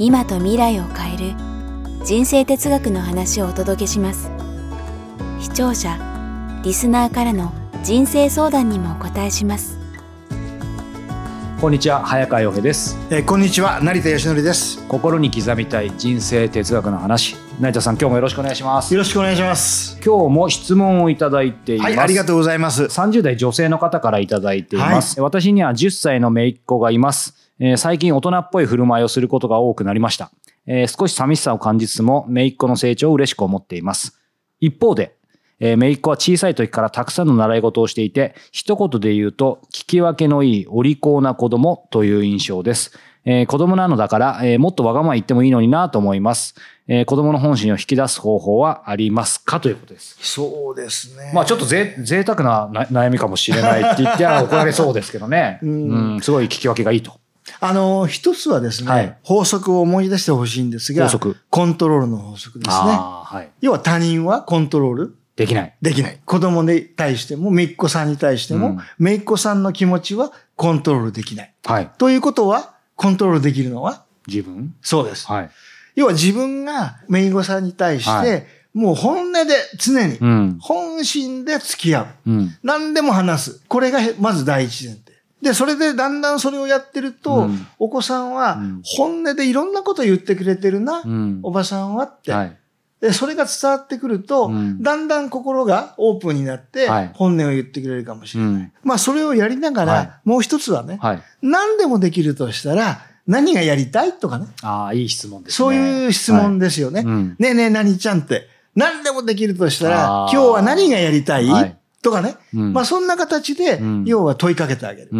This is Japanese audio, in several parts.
今と未来を変える人生哲学の話をお届けします。視聴者リスナーからの人生相談にもお答えします。こんにちは早川洋平です。えーこんにちは成田義則です。心に刻みたい人生哲学の話。成田さん今日もよろしくお願いします。よろしくお願いします。今日も質問をいただいています、はいありがとうございます。30代女性の方からいただいています、私には10歳の姪っ子がいます、えー最近大人っぽい振る舞いをすることが多くなりました、えー少し寂しさを感じつつも姪っ子の成長を嬉しく思っています一方でえー、姪っ子は小さい時からたくさんの習い事をしていて、一言で言うと、聞き分けのいいお利口な子供という印象です。えー子供なのだから、えーもっとわがまま言ってもいいのになと思います。えー子供の本心を引き出す方法はありますかということです。そうですねまあちょっとぜ贅沢なな悩みかもしれないって言っては怒られそうですけどね。んうん、すごい聞き分けがいいと。あの一つはですね、はい法則を思い出してほしいんですがコントロールの法則ですねはい。要は他人はコントロールできない。できない子供に対しても姪っ子さんに対しても、うん姪っ子さんの気持ちはコントロールできないはい。ということはコントロールできるのは自分？そうです、はい。要は自分が姪っ子さんに対して、はいもう本音で常に、うん。本心で付き合ううん。何でも話す。これがへまず第一前提。で、それでだんだんそれをやってると、うんお子さんはうん本音でいろんなこと言ってくれてるな、うん。おばさんはって、はい。で。それが伝わってくると、うんだんだん心がオープンになってはい、本音を言ってくれるかもしれない。うん。まあ、それをやりながら、はいもう一つはね、はい。何でもできるとしたら、何がやりたいとかね、ああ、いい質問ですね。そういう質問ですよね。うんねえねえ、何ちゃんって、何でもできるとしたら今日は何がやりたいとかね。うん。まあそんな形でうん、要は問いかけてあげる。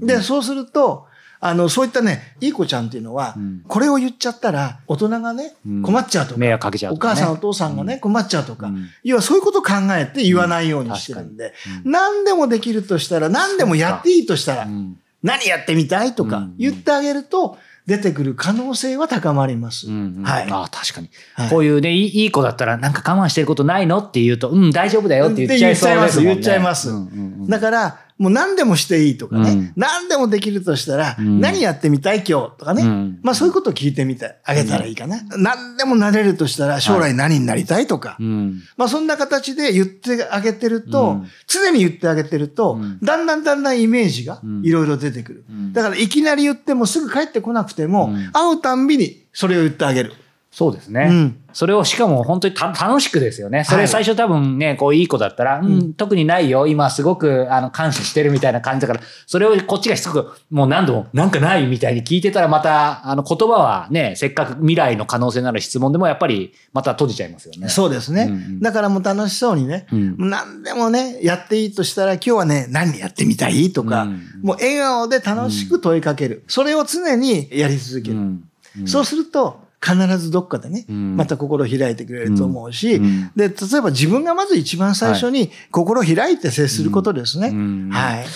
で、そうすると、あの、そういったね、いい子ちゃんっていうのはうん、これを言っちゃったら、大人がねうん、困っちゃうとか、迷惑かけちゃうお母さんお父さんがね、困っちゃうとかうん、要はそういうことを考えて言わないようにしてるんで、何でもできるとしたら、何でもやっていいとしたらう、ん。何やってみたいとかうん。言ってあげると、出てくる可能性は高まります。うんうんはい。ああ、確かに。はいこういうね、いいいい子だったら、なんか我慢してることないの？って言うと、うん、大丈夫だよって言っちゃいそうですもんね。言っちゃいますうんうんうんだから、もう何でもしていいとかね、うん。何でもできるとしたら、うん。何やってみたい今日とかね、うん。まあそういうことを聞いてみてあげたらいいかな。何でもなれるとしたら将来何になりたいとか、うん。まあそんな形で言ってあげてると、うん。常に言ってあげてると、うん。だんだんだんだんイメージがうん。いろいろ出てくる。うん。だからいきなり言ってもすぐ帰ってこなくても、うん。会うたんびにそれを言ってあげる。そうですね。うんそれをしかも本当にた楽しくですよね。そはいれ最初多分ね、こういい子だったら、うん、特にないよ。今すごくあの感謝してるみたいな感じだから、それをこっちがしつこく、もう何度もなんかないみたいに聞いてたらまた、あの言葉はね、せっかく未来の可能性のある質問でもやっぱりまた閉じちゃいますよね。そうですね。うんうんだからもう楽しそうにね、うん何でもね、やっていいとしたら、今日はね、何やってみたい？とか、うんもう笑顔で楽しく問いかける。それを常にやり続ける。うんうんそうすると、必ずどっかでね、うん。また心を開いてくれると思うし、うん。で、例えば自分がまず一番最初に心を開いて接することですね。うん。はい。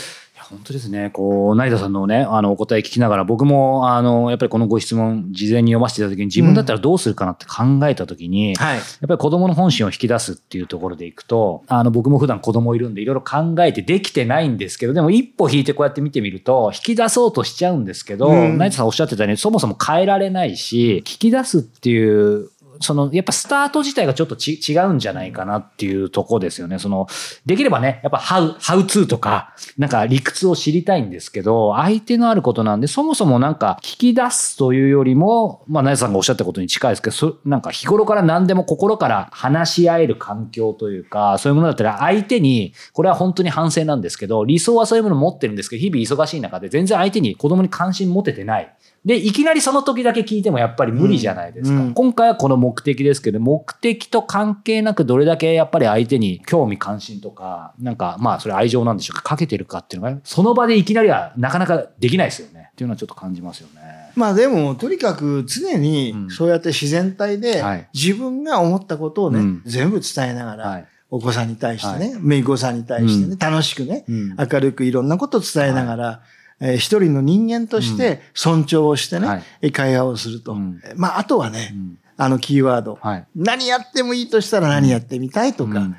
本当ですね。こう、成田さんのね、あの、お答え聞きながら、僕も、あの、やっぱりこのご質問、事前に読ませていただいた時に、自分だったらどうするかなって考えた時に、はい。やっぱり子供の本心を引き出すっていうところでいくと、あの、僕も普段子供いるんで、いろいろ考えてできてないんですけど、でも一歩引いてこうやって見てみると、引き出そうとしちゃうんですけど、うん成田さんおっしゃってたように、そもそも変えられないし、引き出すっていう、その、やっぱスタート自体がちょっとち違うんじゃないかなっていうとこですよね。その、できればね、やっぱ、ハウ、ハウツーとか、なんか理屈を知りたいんですけど、相手のあることなんで、そもそもなんか聞き出すというよりも、まあ、なやさんがおっしゃったことに近いですけど、そなんか日頃から何でも心から話し合える環境というか、そういうものだったら相手に、これは本当に反省なんですけど、理想はそういうもの持ってるんですけど、日々忙しい中で全然相手に子供に関心持ててない。で、いきなりその時だけ聞いてもやっぱり無理じゃないですか。うんうん今回はこの目的ですけど、目的と関係なくどれだけやっぱり相手に興味関心とか、なんかまあそれ愛情なんでしょうか、かけてるかっていうのが、その場でいきなりはなかなかできないですよね。っていうのはちょっと感じますよね。まあでも、とにかく常にうんそうやって自然体ではい自分が思ったことをね、うん全部伝えながら、はい。お子さんに対してね、姪っ子さんに対してね、うん楽しくね、うん明るくいろんなことを伝えながら、えー一人の人間として尊重をしてね、はい。え会話をすると。うん。まあ、あとはね、うん。あのキーワード。はい。何やってもいいとしたら何やってみたいとか、うん。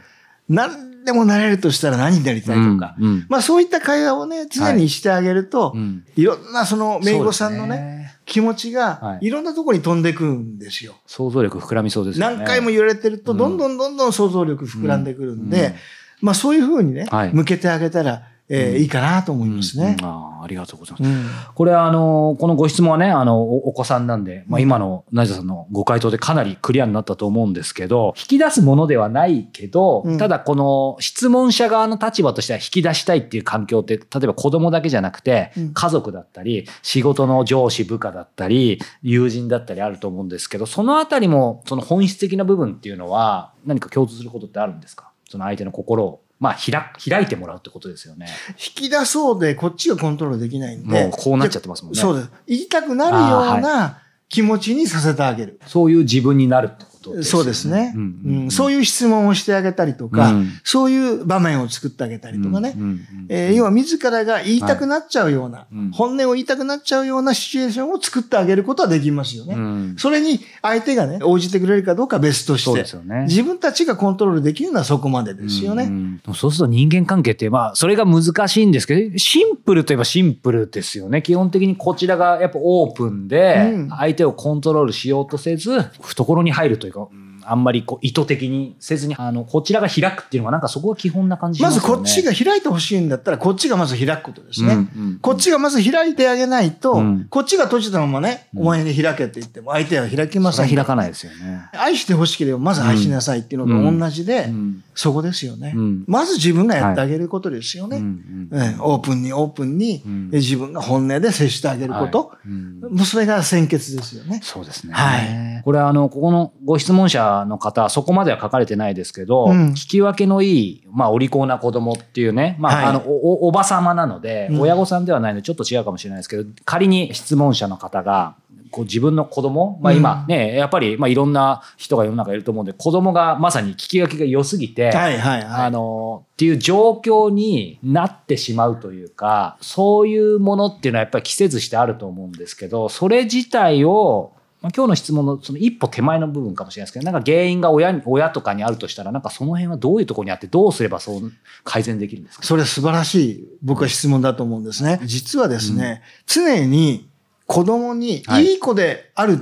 何でもなれるとしたら何になりたいとか、まあそういった会話をね、常にしてあげると、うん。い、ろんなその姪子さんのね、気持ちはがい。いろんなところに飛んでくるんですよ。想像力膨らみそうですよね。何回も言われてると、うん。どんどんどんどん想像力膨らんでくるんで、うん。まあそういうふうにね、はい。向けてあげたら、えーうんいいかなと思いますね。うん。ああありがとうございます。うん。これあの、このご質問はね、あの、おお子さんなんで、まあ今の成田さんのご回答でかなりクリアになったと思うんですけど、引き出すものではないけど、うん。ただこの質問者側の立場としては引き出したいっていう環境って、例えば子供だけじゃなくてうん、家族だったり、仕事の上司部下だったり、友人だったりあると思うんですけど、そのあたりも、その本質的な部分っていうのは、何か共通することってあるんですか？その相手の心を、まあ、開開いてもらうってことですよね。引き出そうで、こっちがコントロールできないんで。もうこうなっちゃってますもんね。そうです。言いたくなるような気持ちにさせてあげる。そういう自分になるってことですよそうですね、ううんん。そういう質問をしてあげたりとか、うん。そういう場面を作ってあげたりとかね。うんうんうんえー要は自らが言いたくなっちゃうような、うん。本音を言いたくなっちゃうようなシチュエーションを作ってあげることはできますよね。うん。それに相手がね、応じてくれるかどうかは別としてね。自分たちがコントロールできるのはそこまでですよね。うんうん。そうすると人間関係って、まあ、それが難しいんですけど、シンプルといえばシンプルですよね。基本的にこちらがやっぱオープンでうん、相手をコントロールしようとせず、懐に入るというか、うんあんまりこう意図的にせずに、あの、こちらが開くっていうのがなんかそこが基本な感じしまね。ずこっちが開いてほしいんだったら、こっちがまず開くことですね。うんうんこっちがまず開いてあげないと、うん。こっちが閉じたままね、うんお前に開けって言っても相手は開きません開かないですよね。愛してほしければまず愛しなさいっていうのと同じで、うんそこですよね、うん。まず自分がやってあげることですよね。うんうんええオープンにオープンに、自分が本音で接してあげること、はい。うん。もうそれが先決ですよね。そうですね。はい。これあの、ここのご質問者の方、そこまでは書かれてないですけど、うん。聞き分けのいい、まあ、お利口な子供っていうね、まあ、はい。あの、お、おおばさまなので、うん。親御さんではないので、ちょっと違うかもしれないですけど、仮に質問者の方が、こう自分の子供、まあ今ね、やっぱり、まあいろんな人が世の中いると思うんで、子供がまさに聞き分けが良すぎて、はいはいはい。あの、っていう状況になってしまうというか、そういうものっていうのはやっぱり季節してあると思うんですけど、それ自体を、まあ、今日の質問のその一歩手前の部分かもしれないですけど、なんか原因が親に、親とかにあるとしたら、なんかその辺はどういうところにあって、どうすればそう改善できるんですか？それ素晴らしい僕は質問だと思うんですね。実はですね、常に子供にはいいい子である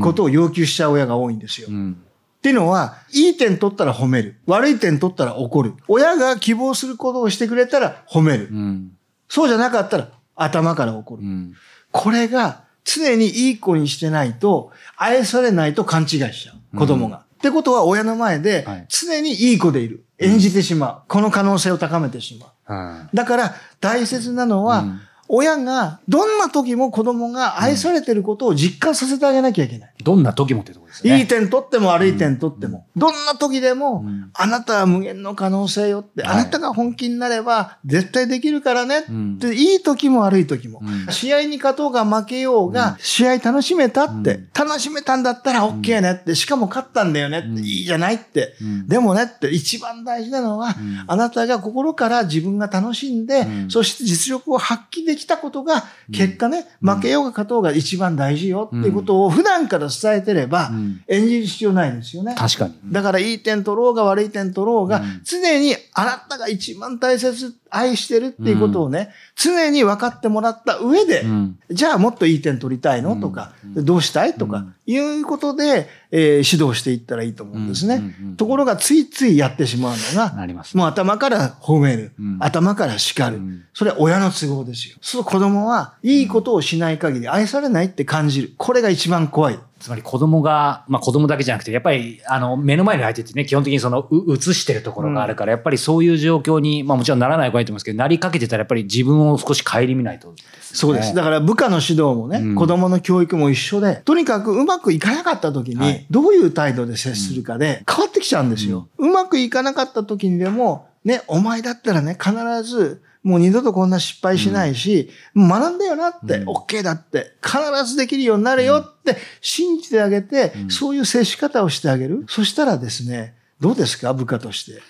ことを要求しちゃう親が多いんですよ。うん。っていうのは、いい点取ったら褒める。悪い点取ったら怒る。親が希望することをしてくれたら褒める。うん。そうじゃなかったら頭から怒る。うん。これが常にいい子にしてないと、愛されないと勘違いしちゃう。子供が。ってことは親の前ではい常にいい子でいる。演じてしまう。この可能性を高めてしまう。うんだから大切なのは、うん親がどんな時も子供が愛されてることを実感させてあげなきゃいけない。どんな時もってところですね。いい点取っても悪い点取っても、どんな時でも、うんあなたは無限の可能性よって、はいあなたが本気になれば絶対できるからねって、うん。いい時も悪い時も、うん。試合に勝とうが負けようが、試合楽しめたって、うん。楽しめたんだったら OK ねって、しかも勝ったんだよねって、うん。いいじゃないって、うん。でもねって一番大事なのは、うん。あなたが心から自分が楽しんで、うん。そして実力を発揮できたことが、結果ね、負けようが勝とうが一番大事よっていうことを普段から伝えてれば、うん演じる必要ないですよね。確かに。だからいい点取ろうが悪い点取ろうが、うん常にあなたが一番大切、愛してるっていうことをね、常に分かってもらった上で、うん。じゃあもっといい点取りたいの？とか、どうしたい？とか、いうことで、えー指導していったらいいと思うんですね。ところがついついやってしまうのが。もう頭から褒める、うん。頭から叱る、うん。それは親の都合ですよ。そう子供はいいことをしない限り愛されないって感じる。これが一番怖い。つまり子供が、まあ子供だけじゃなくて、やっぱり、あの、目の前の相手ってね、基本的にその、う映してるところがあるから、やっぱりそういう状況に、まあもちろんならない子はいいと思いますけど、なりかけてたらやっぱり自分を少し顧みないとね、そうです。だから部下の指導もね、うん。子供の教育も一緒で、とにかくうまくいかなかった時に、はい。どういう態度で接するかで変わってきちゃうんですよ。うまくいかなかった時にでも、ね、お前だったらね、必ずもう二度とこんな失敗しないし、もう学んだよなって、うん OK だって、必ずできるようになるよって信じてあげて、うんそういう接し方をしてあげる。そしたらですね、どうですか？部下として。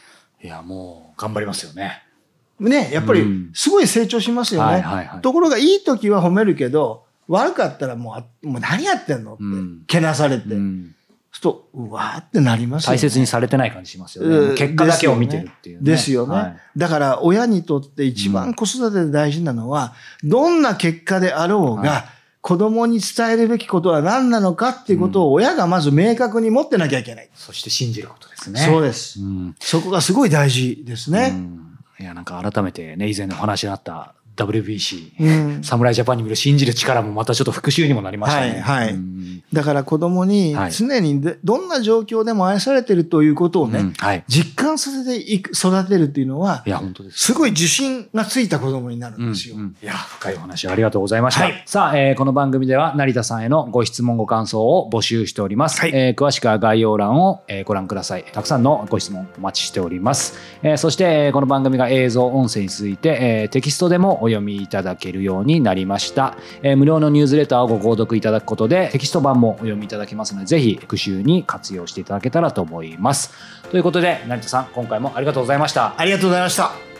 いや、もう頑張りますよね。ね、やっぱりうんすごい成長しますよね。はいはいはいところがいい時は褒めるけど、悪かったらもうあ、もう何やってんのって、うんけなされて。うんすると、うわーってなりますよね。大切にされてない感じしますよね。うん結果だけを見てるっていう、ね。ですよね。はいだから親にとって一番子育てで大事なのは、どんな結果であろうが、はい子供に伝えるべきことは何なのかっていうことを親がまず明確に持ってなきゃいけない。そして信じることですね。そうです。うんそこがすごい大事ですね。うんいや、なんか改めてね、以前のお話にあった WBC、うん侍ジャパンに見る信じる力もまたちょっと復習にもなりましたね。はいはいうんだから子供にはい常にでどんな状況でも愛されてるということをね、うんはい。実感させていく育てるっていうのは、いや、本当です。すごい自信がついた子供になるんですよ。うんうんいや、深いお話ありがとうございました。はいさあ、えーこの番組では成田さんへのご質問、ご感想を募集しております。はいえー詳しくは概要欄を、えーご覧ください。たくさんのご質問お待ちしております。えーそして、えーこの番組が映像、音声に続いて、えーテキストでもお読みいただけるようになりました。えー無料のニュースレターをご購読いただくことで、テキスト版もお読みいただけますので、ぜひ復習に活用していただけたらと思います。ということで、成田さん、今回もありがとうございました。ありがとうございました。